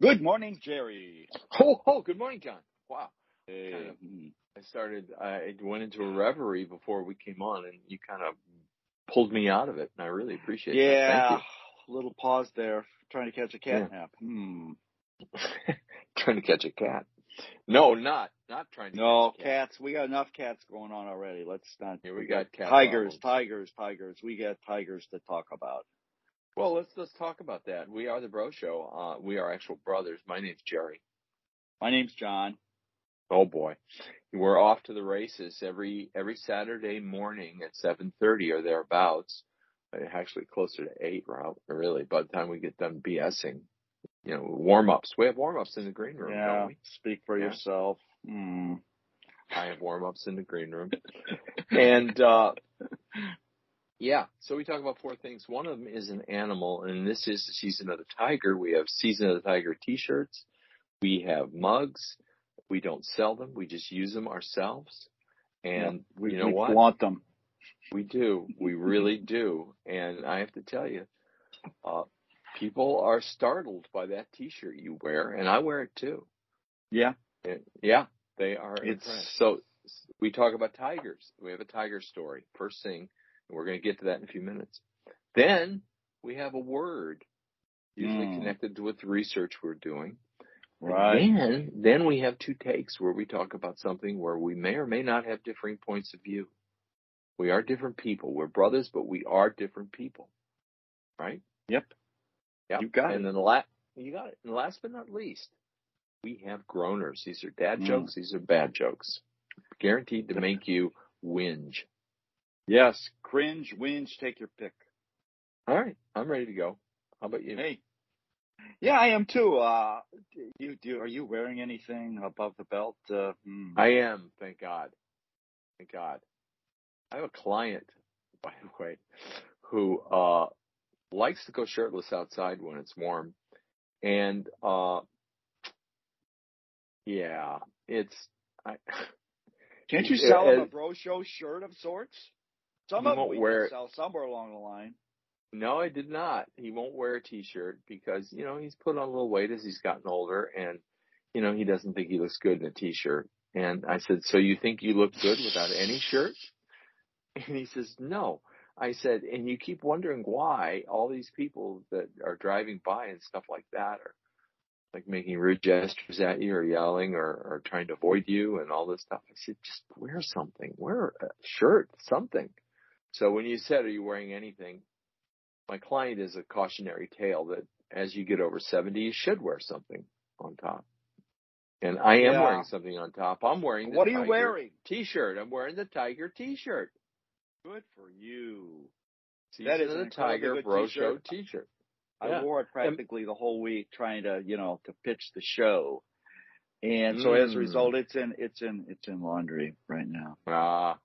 Good morning, Jerry. Oh, oh, good morning, John. Wow. Hey. Kind of, I started, I went into a reverie before we came on and you kind of pulled me out of it and I really appreciate it. Yeah, Thank little pause there, trying to catch a cat Yeah. nap. Hmm. trying to catch a cat. No, not, not trying to No, catch a cats. We got enough cats going on already. Let's not. Yeah, we got cat tigers, problems. tigers, tigers. We got tigers to talk about. Well, let's, let's talk about that. We are the Bro Show. Uh, we are actual brothers. My name's Jerry. My name's John. Oh boy. We're off to the races every, every Saturday morning at 7.30 or thereabouts. Uh, Actually closer to 8, Rob, really, by the time we get done BSing. You know, warm ups. We have warm ups in the green room, yeah, don't we? speak for Yeah. yourself. Hmm. I have warm ups in the green room. and uh yeah, so we talk about four things. One of them is an animal, and this is the season of the tiger. We have season of the tiger t-shirts. We have mugs. We don't sell them. We just use them ourselves. And we, you know we what? flaunt them. We do. We really do. And I have to tell you, uh, people are startled by that t-shirt you wear, and I wear it too. Yeah. And yeah, they are It's- impressed. So we talk about tigers. We have a tiger story first thing, and we're going to get to that in a few minutes. Then we have a word, usually Mm. connected with the research we're doing. Right. And then, then we have two takes where we talk about something where we may or may not have differing points of view. We are different people. We're brothers, but we are different people. Right? Yep. Yep. You got and it. then the last, you got it. And last but not least, we have groaners. These are dad Mm. jokes. These are bad jokes. Guaranteed to make you whinge. Yes. Cringe, whinge, take your pick. All right. I'm ready to go. How about you? Hey. Yeah, I am too. Uh, you do? Are you wearing anything above the belt? Uh, hmm. I am. Thank God. Thank God. I have a client, by the way, who uh likes to go shirtless outside when it's warm, and uh, yeah, it's I. Can't you sell him a bro show shirt of sorts? Some of them we wear can it. sell somewhere along the line. No, I did not. He won't wear a t-shirt because, you know, he's put on a little weight as he's gotten older and, you know, he doesn't think he looks good in a t-shirt. And I said, so you think you look good without any shirt? And he says, no. I said, and you keep wondering why all these people that are driving by and stuff like that are like making rude gestures at you or yelling or, or trying to avoid you and all this stuff. I said, just wear something, wear a shirt, something. So when you said, are you wearing anything? my client is a cautionary tale that as you get over 70, you should wear something on top. And I am Yeah. wearing something on top. I'm wearing the What are you wearing? T-shirt. I'm wearing the Tiger T-shirt. Good for you. That is of an the incredibly Tiger Bro. Show T-shirt. I Yeah. wore it practically the whole week trying to, you know, to pitch the show. And so as a Mm. result, it's in, it's in, it's in laundry right now. Ah,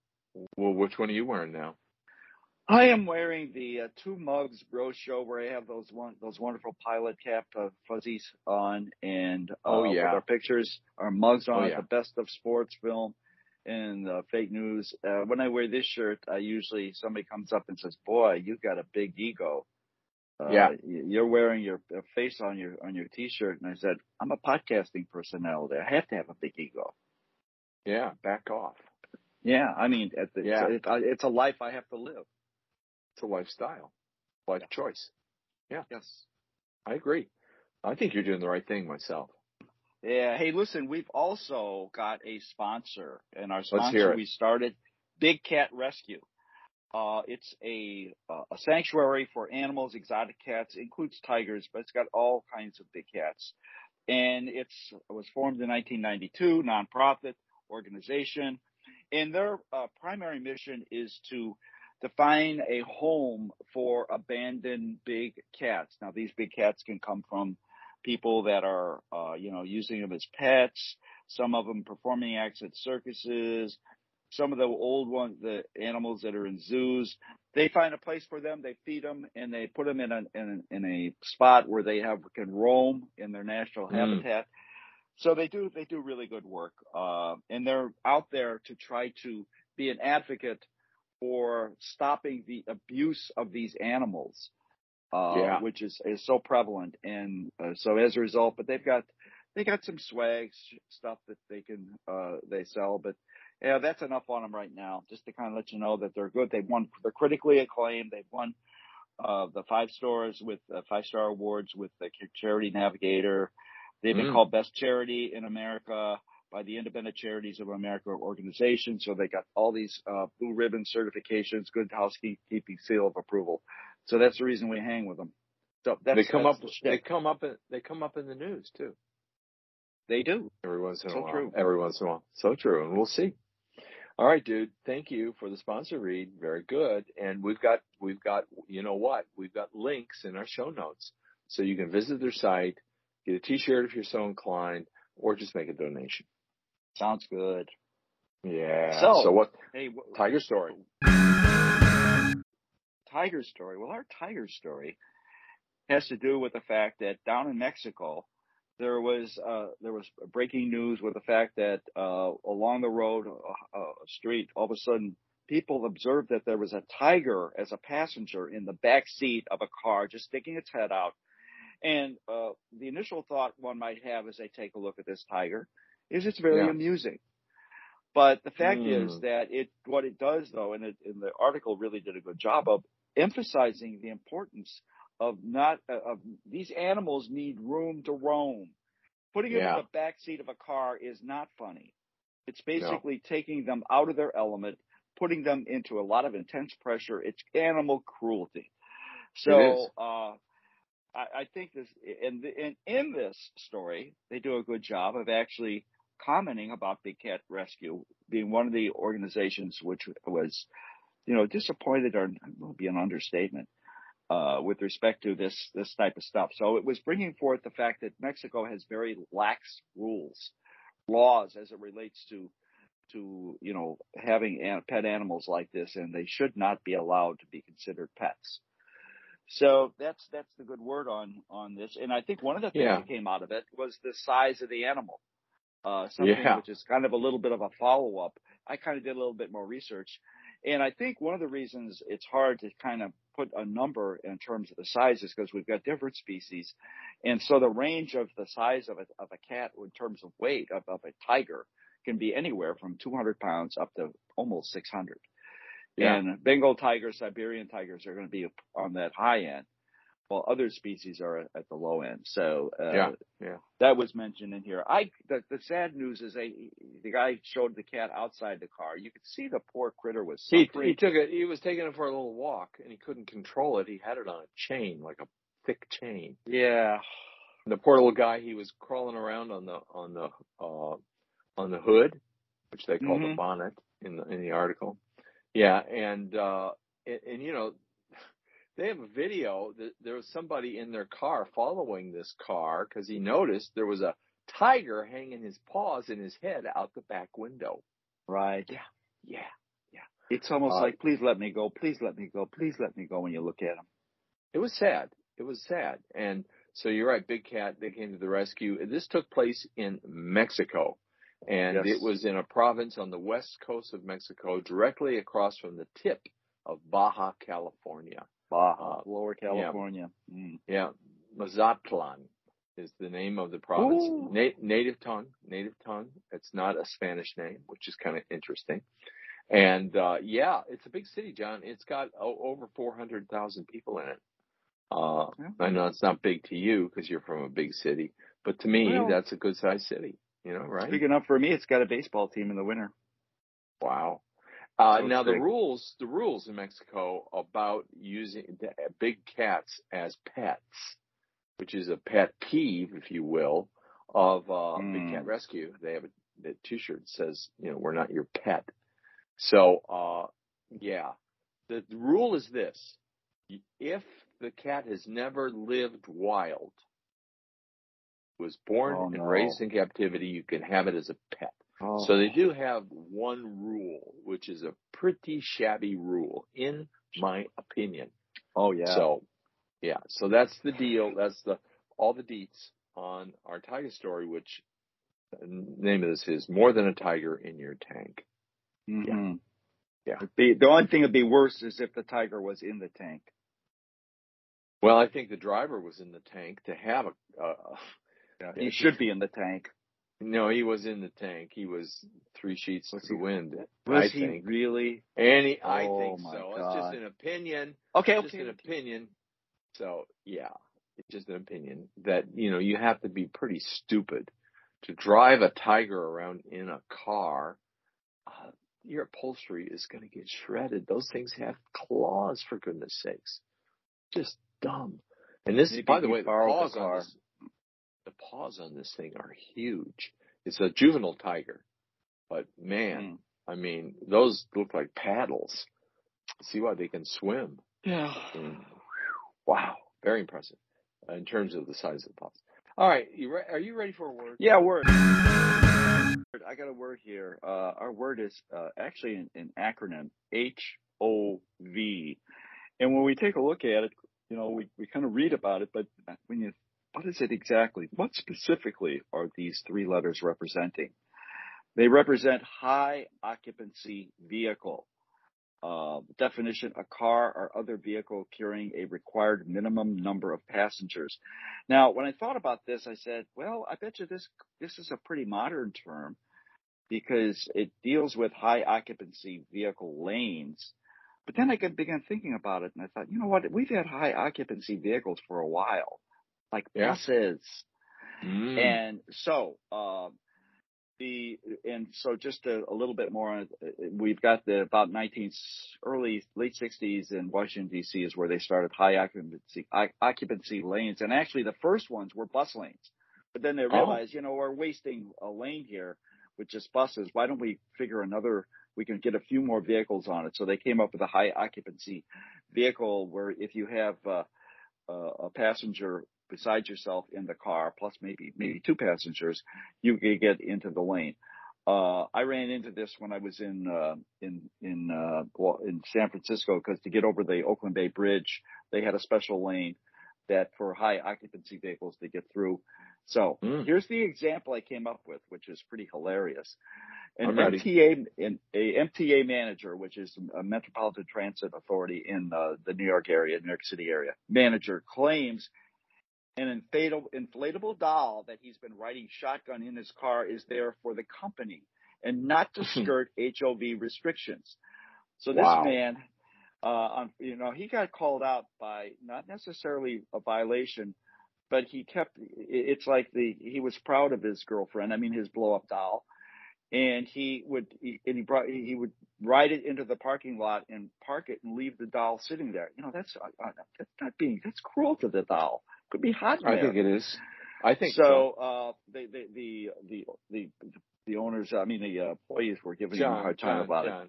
well, which one are you wearing now? I am wearing the uh, two mugs bro show where I have those one those wonderful pilot cap uh, fuzzies on and uh, Oh, with yeah. our pictures our mugs on Oh, yeah. the best of sports film and uh, fake news. Uh, when I wear this shirt, I usually somebody comes up and says, "Boy, you got a big ego." Uh, Yeah. you're wearing your face on your on your t-shirt, and I said, "I'm a podcasting personality. I have to have a big ego." Yeah, back off. Yeah, I mean, at the, Yeah. it's, a, it's a life I have to live. It's a lifestyle, life choice. Yeah. Yes. I agree. I think you're doing the right thing myself. Yeah. Hey, listen, we've also got a sponsor, and our hear sponsor it. we started Big Cat Rescue. Uh, it's a uh, a sanctuary for animals, exotic cats, includes tigers, but it's got all kinds of big cats. And it's it was formed in 1992, nonprofit organization, and their uh, primary mission is to define a home for abandoned big cats. Now, these big cats can come from people that are, uh, you know, using them as pets. Some of them performing acts at circuses. Some of the old ones, the animals that are in zoos, they find a place for them. They feed them and they put them in a in, a- in a spot where they have can roam in their natural Mm. habitat. So they do they do really good work, uh, and they're out there to try to be an advocate for stopping the abuse of these animals, uh, Yeah. which is, is so prevalent. And uh, so as a result, but they've got, they got some swag stuff that they can, uh, they sell, but yeah, that's enough on them right now. Just to kind of let you know that they're good. They've won, they're critically acclaimed. They've won, uh, the five stars with uh, five star awards with the Charity Navigator. They've been Mm. called best charity in America by the Independent Charities of America organization. So they got all these uh, blue ribbon certifications, good housekeeping seal of approval. So that's the reason we hang with them. So that's, they come up. the They come up. In, they come up in the news too. They do. Every once in a So while. true. Every once in a while. So true. And we'll see. All right, dude. Thank you for the sponsor read. Very good. And we've got, we've got, you know what? We've got links in our show notes. So you can visit their site, get a t-shirt if you're so inclined, or just make a donation. Sounds good. Yeah. So- so what? Hey, wh- Tiger story. Tiger story. Well, our tiger story has to do with the fact that down in Mexico, there was uh, there was breaking news with the fact that uh, along the road, uh, uh, street, all of a sudden, people observed that there was a tiger as a passenger in the back seat of a car, just sticking its head out. And uh, the initial thought one might have as they take a look at this tiger is it's very Yeah. amusing. But the fact is Mm. that it what it does though, and, it, and the article really did a good job of emphasizing the importance of not uh, of these animals need room to roam. Putting them Yeah. in the back seat of a car is not funny. It's basically taking them out of their element, putting them into a lot of intense pressure. It's animal cruelty. So uh, I, I think this, and in, in this story, they do a good job of actually commenting about Big Cat Rescue being one of the organizations which was, you know, disappointed or will be an understatement, uh, with respect to this, this type of stuff. So it was bringing forth the fact that Mexico has very lax rules, laws as it relates to, to, you know, having pet animals like this and they should not be allowed to be considered pets. So that's that's the good word on on this. And I think one of the things Yeah. that came out of it was the size of the animal. Uh, something Yeah. which is kind of a little bit of a follow up. I kind of did a little bit more research, and I think one of the reasons it's hard to kind of put a number in terms of the size is because we've got different species, and so the range of the size of a of a cat in terms of weight of, of a tiger can be anywhere from 200 pounds up to almost 600. Yeah. And Bengal tigers, Siberian tigers are going to be on that high end, while other species are at, the low end. So uh, Yeah, yeah. that was mentioned in here. I the, the sad news is they the guy showed the cat outside the car. You could see the poor critter was He, suffering. he took it. He was taking it for a little walk, and he couldn't control it. He had it on a chain, like a thick chain. yeah, the poor little guy, he was crawling around on the on the uh, on the hood, which they call the Mhm. bonnet in the in the article. Yeah, and uh, and, and you know, they have a video that there was somebody in their car following this car because he noticed there was a tiger hanging his paws and his head out the back window. right. Yeah, Yeah. Yeah. It's almost Uh, like please let me go, please let me go, please let me go when you look at him. it was sad. It was sad. And so you're right, Big Cat, they came to the rescue. This took place in Mexico. And Yes. it was in a province on the west coast of Mexico, directly across from the tip of Baja California. Baja, Uh, Lower California. Mm. Yeah, Mazatlan is the name of the province. Na- native tongue, native tongue. It's not a Spanish name, which is kind of interesting. And uh, yeah, it's a big city, John. It's got o- over 400,000 people in it. Uh, Yeah. I know it's not big to you because you're from a big city, but to me, Well- that's a good sized city. You know, right? Big enough for me. It's got a baseball team in the winter. Wow. Uh, So now the rules, the rules in Mexico about using the big cats as pets, which is a pet peeve, if you will, of uh, Big Cat Mm. Rescue. They have a the T-shirt that says, you know, we're not your pet. So, uh, yeah, the, the rule is this: if the cat has never lived wild, was born Oh, and no. raised in captivity, you can have it as a pet. Oh. So they do have one rule, which is a pretty shabby rule, in my opinion. oh yeah. So, yeah. So that's the deal. That's the all the deets on our tiger story, which the name of this is more than a tiger in your tank. Mhm. Yeah. The, the only thing that'd be worse is if the tiger was in the tank. Well, I think the driver was in the tank to have a. Uh, yeah, he should be in the tank. No, he was in the tank. He was three sheets was to the wind. Was I he think. really? And he, oh, I think so. God. It's just an opinion. Okay, it's just an opinion. So yeah, it's just an opinion that you know you have to be pretty stupid to drive a tiger around in a car. Uh, your upholstery is going to get shredded. Those things have claws, for goodness sakes. Just dumb. And this, by the way, the paws on this, the paws on this thing are huge. It's a juvenile tiger, but man, Mm. I mean, those look like paddles. See why they can swim. Yeah. Mm. Wow, very impressive uh, in terms of the size of the paws. All right, you re- are you ready for a word? Yeah, word. I got a word here. Uh, our word is uh, actually an, an acronym H O V. And when we take a look at it, you know, we, we kind of read about it, but when you, what is it exactly? What specifically are these three letters representing? They represent high occupancy vehicle. Uh, definition, a car or other vehicle carrying a required minimum number of passengers. Now, when I thought about this, I said, well, I bet you this, this is a pretty modern term because it deals with high occupancy vehicle lanes. But then I began thinking about it and I thought, you know what? We've had high occupancy vehicles for a while, like Yeah. buses. Mm. And so, um, the, and so just a, a little bit more on it, uh, we've got the about 19, early, late 60s in Washington DC is where they started high occupancy, occupancy lanes. And actually the first ones were bus lanes. But then they Oh. realized, you know, we're wasting a lane here with just buses. Why don't we figure another, we can get a few more vehicles on it. So they came up with a high occupancy vehicle where if you have, uh, uh, a passenger beside yourself in the car, plus maybe maybe two passengers, you can get into the lane. Uh, I ran into this when I was in uh, in in uh, well, in San Francisco because to get over the Oakland Bay Bridge, they had a special lane that for high occupancy vehicles to get through. So Mm. here's the example I came up with, which is pretty hilarious. An. MTA, an, a MTA manager, which is a Metropolitan Transit Authority in uh, the New York area, New York City area, manager claims an inflatable, inflatable doll that he's been riding shotgun in his car is there for the company and not to skirt HOV restrictions. So this Wow. man, uh, you know, he got called out by not necessarily a violation, but he kept, it's like the, he was proud of his girlfriend. I mean, his blow up doll. And he would, he, and he brought, he would ride it into the parking lot and park it and leave the doll sitting there. You know, that's, uh, uh, that's not being, that's cruel to the doll. Could be hot in I there. think it is. I think so. So, uh, the, the, the, the, the, the owners, I mean, the uh, employees were giving him a hard time John, about John,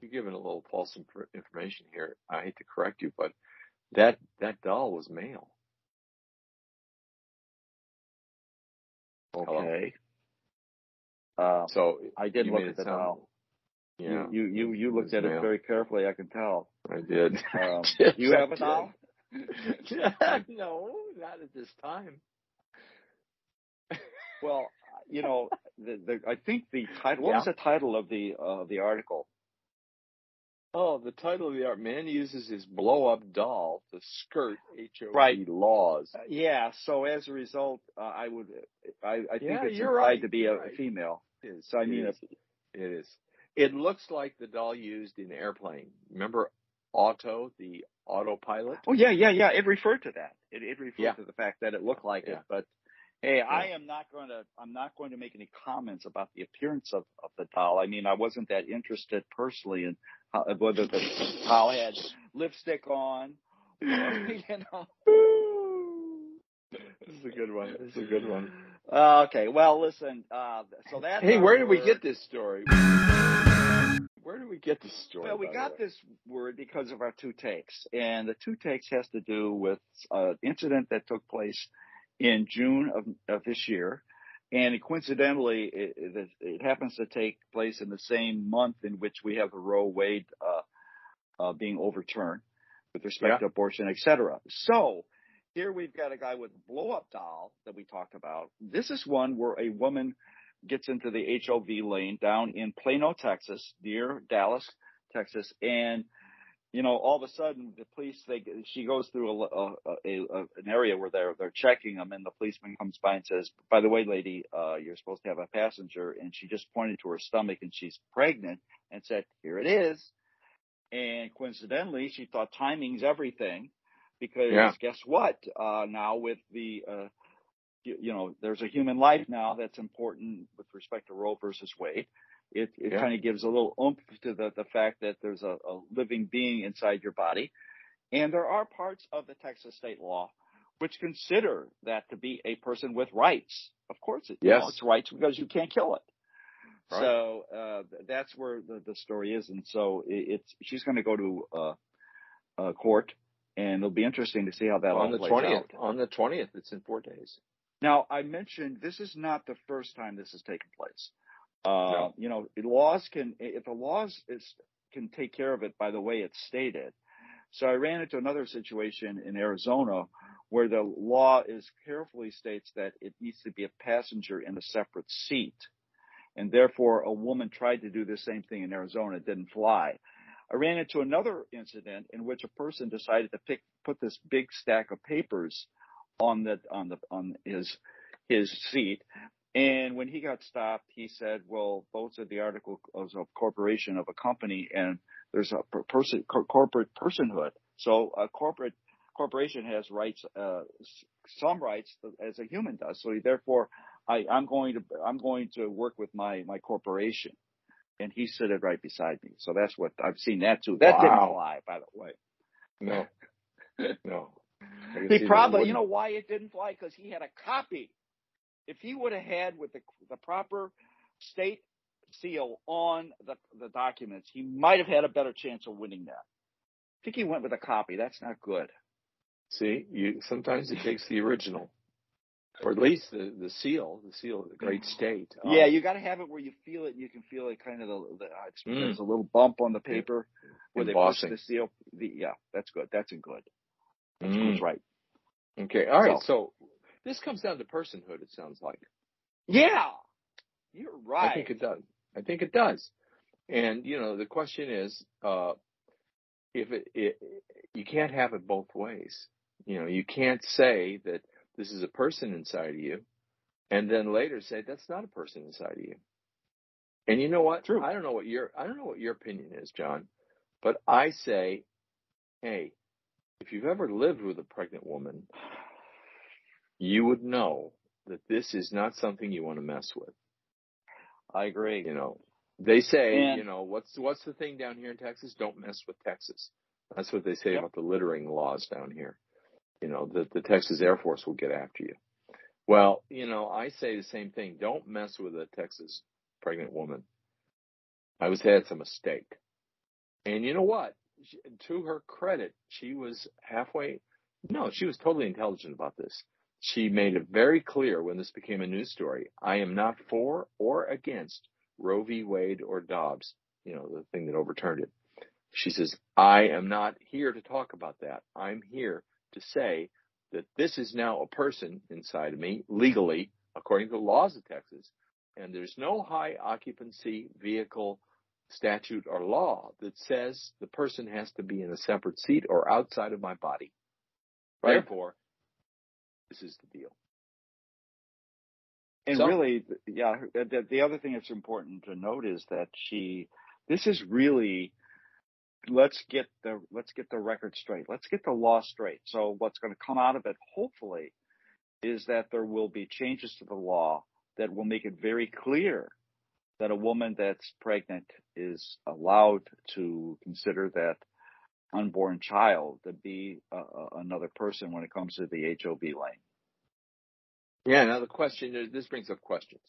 you're giving a little false information here. I hate to correct you, but that that doll was male. it. Hello? Okay. Uh, So I did look at the sound- doll. Yeah, You, you, you, you looked was at it very carefully. I can tell. I did. Um, Yes, you have a doll? no, not at this time. Well, you know, the, the, I think the title, what was the title of the, uh, the article? Oh, the title of the art: Man uses his blow-up doll to skirt HOV Right. laws. Uh, yeah. So as a result, uh, I would, I, I think Yeah, it's implied right, to be a, right. female. It is. So I It mean, is. it is. It looks like the doll used in airplane. Remember Otto, the autopilot? Oh yeah, yeah, yeah. It referred to that. It, it referred Yeah. to the fact that it looked like Yeah. it. But hey, I am not going to. I'm not going to make any comments about the appearance of, of the doll. I mean, I wasn't that interested personally in how, whether the doll had lipstick on. Or, you know. This is a good one. This is a good one. Uh, okay. Well, listen. Uh, so that. Hey, where did we get this story? Did we get this story? Well, we got this word because of our two takes, and the two takes has to do with an incident that took place in June of, of this year, and coincidentally, it, it, it happens to take place in the same month in which we have the Roe Wade uh, uh, being overturned with respect Yeah. to abortion, et cetera. So here we've got a guy with a blow up doll that we talked about. This is one where a woman gets into the HOV lane down in Plano, Texas, near Dallas, Texas, and you know, all of a sudden the police they she goes through a, a, a, a an area where they're they're checking them, and the policeman comes by and says, "By the way, lady, uh, you're supposed to have a passenger," and she just pointed to her stomach and she's pregnant and said, "Here it is." And coincidentally, she thought timing's everything because Yeah. guess what? Uh, now with the uh, you, you know, there's a human life now that's important with respect to Roe versus Wade. It it Yeah. kind of gives a little oomph to the the fact that there's a, a living being inside your body, and there are parts of the Texas state law which consider that to be a person with rights. Of course, it, you know, Yes. it's rights because you can't kill it. Right. So uh, that's where the, the story is, and so it, it's she's going to go to uh, uh, court, and it'll be interesting to see how that on all the twentieth. out. On the twentieth, it's in four days. Now, I mentioned this is not the first time this has taken place. Uh, No. You know, laws can, if the laws is, can take care of it by the way it's stated. So I ran into another situation in Arizona where the law is carefully states that it needs to be a passenger in a separate seat. And therefore a woman tried to do the same thing in Arizona. It didn't fly. I ran into another incident in which a person decided to pick, put this big stack of papers on the on the on his his seat. And when he got stopped, he said, "Well, those are the articles of corporation of a company, and there's a person corporate personhood. So a corporate corporation has rights, uh, some rights as a human does. So therefore, I, I'm going to I'm going to work with my my corporation." And he stood it right beside me. So that's what I've seen that too. That didn't Wow. fly, by the way. No, no. He probably, you know, why it didn't fly? Because he had a copy. If he would have had with the the proper state seal on the the documents, he might have had a better chance of winning that. I think he went with a copy. That's not good. See, you sometimes it takes the original, or at least the the seal, the seal of the great state. Um, yeah, you got to have it where you feel it. You can feel it kind of the, the uh, it's, Mm. there's a little bump on the paper where they push the seal. The, yeah, that's good. That's a good. Mm. right. Okay, all right. So- So this comes down to personhood. It sounds like. Yeah, you're right. I think it does. I think it does. And you know, the question is, uh, if it, it, you can't have it both ways. You know, you can't say that this is a person inside of you, and then later say that's not a person inside of you. And you know what? True. I don't know what your I don't know what your opinion is, John, but I say, hey, if you've ever lived with a pregnant woman, you would know that this is not something you want to mess with. I agree. You know, they say, And- you know, what's what's the thing down here in Texas? Don't mess with Texas. That's what they say Yep. about the littering laws down here. You know, that the Texas Air Force will get after you. Well, you know, I say the same thing. Don't mess with a Texas pregnant woman. I would say that's a mistake. And you know what? She, to her credit, she was halfway. No, she was totally intelligent about this. She made it very clear when this became a news story. I am not for or against Roe v. Wade or Dobbs. You know, the thing that overturned it. She says, I am not here to talk about that. I'm here to say that this is now a person inside of me legally, according to the laws of Texas, and there's no high occupancy vehicle statute or law that says the person has to be in a separate seat or outside of my body. Right. Therefore, this is the deal. And So- really, yeah, the, the other thing that's important to note is that she, this is really, let's get the, let's get the record straight. Let's get the law straight. So what's going to come out of it, hopefully, is that there will be changes to the law that will make it very clear that a woman that's pregnant is allowed to consider that unborn child to be a, a, another person when it comes to the HOV lane. Yeah, now the question is, this brings up questions.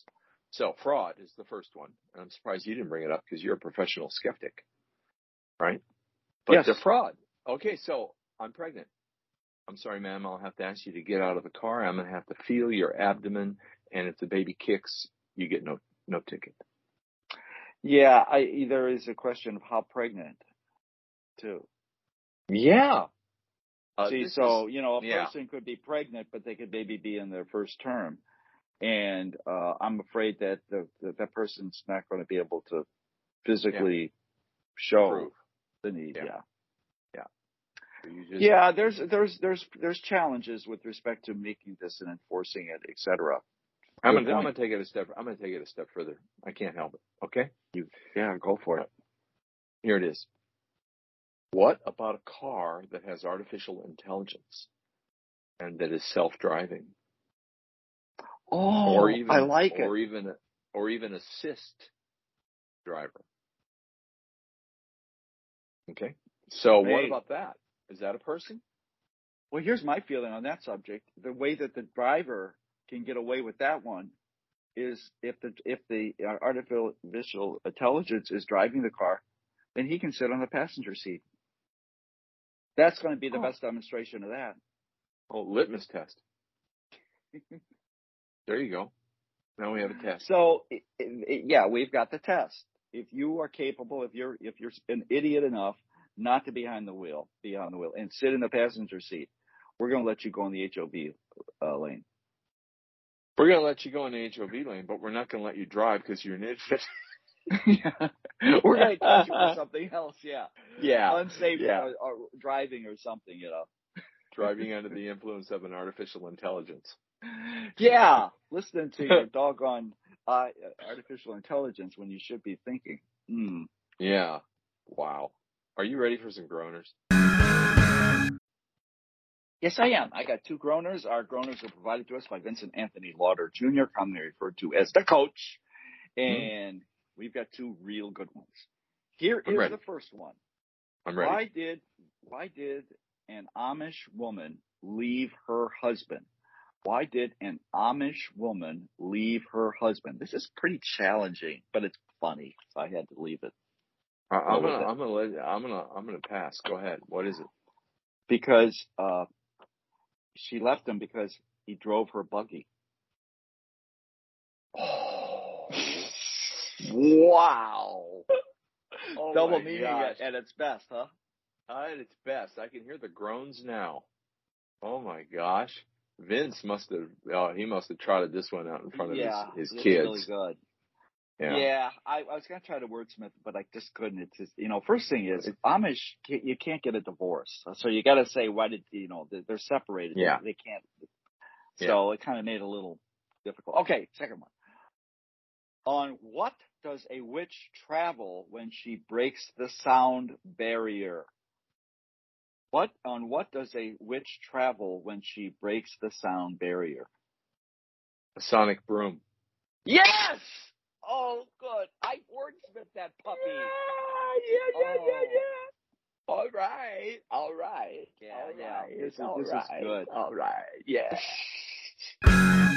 So fraud is the first one. And I'm surprised you didn't bring it up because you're a professional skeptic, right? But Yes. the fraud. Okay, so I'm pregnant. I'm sorry, ma'am. I'll have to ask you to get out of the car. I'm going to have to feel your abdomen. And if the baby kicks, you get no, no ticket. Yeah, I, there is a question of how pregnant, too. Yeah. Uh, See, so is- you know, a yeah. person could be pregnant, but they could maybe be in their first term, and uh, I'm afraid that the, that that person's not going to be able to physically show Prove. the need. Yeah. Yeah. Just- Yeah, there's there's there's there's challenges with respect to making this and enforcing it, et cetera. I'm gonna, I'm gonna take it a step. I'm gonna take it a step further. I can't help it. Okay. You. Yeah, go for it. Here it is. What about a car that has artificial intelligence and that is self-driving, Oh, or even I like it. or even or even assist driver? Okay. So what about that? Is that a person? Well, here's my feeling on that subject. The way that the driver can get away with that one is if the if the uh, artificial intelligence is driving the car, then he can sit on the passenger seat. That's going to be the Oh. best demonstration of that. Oh, litmus test. there you go. Now we have a test. So i i yeah, we've got the test. If you are capable, if you're if you're an idiot enough not to be behind the wheel, be on the wheel, and sit in the passenger seat, we're going to let you go in the HOV uh, lane. We're gonna let you go in the HOV lane, but we're not gonna let you drive because you're an idiot. we're going to catch you for something else. Yeah, yeah. unsafe Yeah. uh, or driving or something. You know. Driving under the influence of an artificial intelligence. Yeah, listening to your doggone uh, artificial intelligence when you should be thinking. Hmm. Yeah. Wow. Are you ready for some groaners? Yes, I am. I got two groaners. Our groaners are provided to us by Vincent Anthony Lauder Jr., commonly referred to as the coach. And we've got two real good ones. Here I'm is ready. the first one. I'm ready. Why did why did an Amish woman leave her husband? Why did an Amish woman leave her husband? This is pretty challenging, but it's funny, so I had to leave it. I, I'm gonna, it? I'm gonna let, I'm gonna, I'm gonna pass. Go ahead. What is it? Because uh she left him because he drove her buggy. Oh. wow. Oh Double meaning gosh. at, at its best, huh? At its best. I can hear the groans now. Oh my gosh. Vince must have, oh, he must have trotted this one out in front of yeah, his, his kids. really good. Yeah. Yeah, I, I was gonna try to wordsmith, but I just couldn't. It's just, you know, first thing is Amish, you can't get a divorce, so you got to say why did you know they're, separated. Yeah. they can't. So it kind of made it a little difficult. Okay, second one. On what does a witch travel when she breaks the sound barrier? What on what does a witch travel when she breaks the sound barrier? A sonic broom. Yes. Oh, good. I wordsmith that puppy. yeah, yeah, yeah, yeah. Oh. yeah. All right, all right. Yeah, all yeah. right, This is- all this is right, good. All right, yes.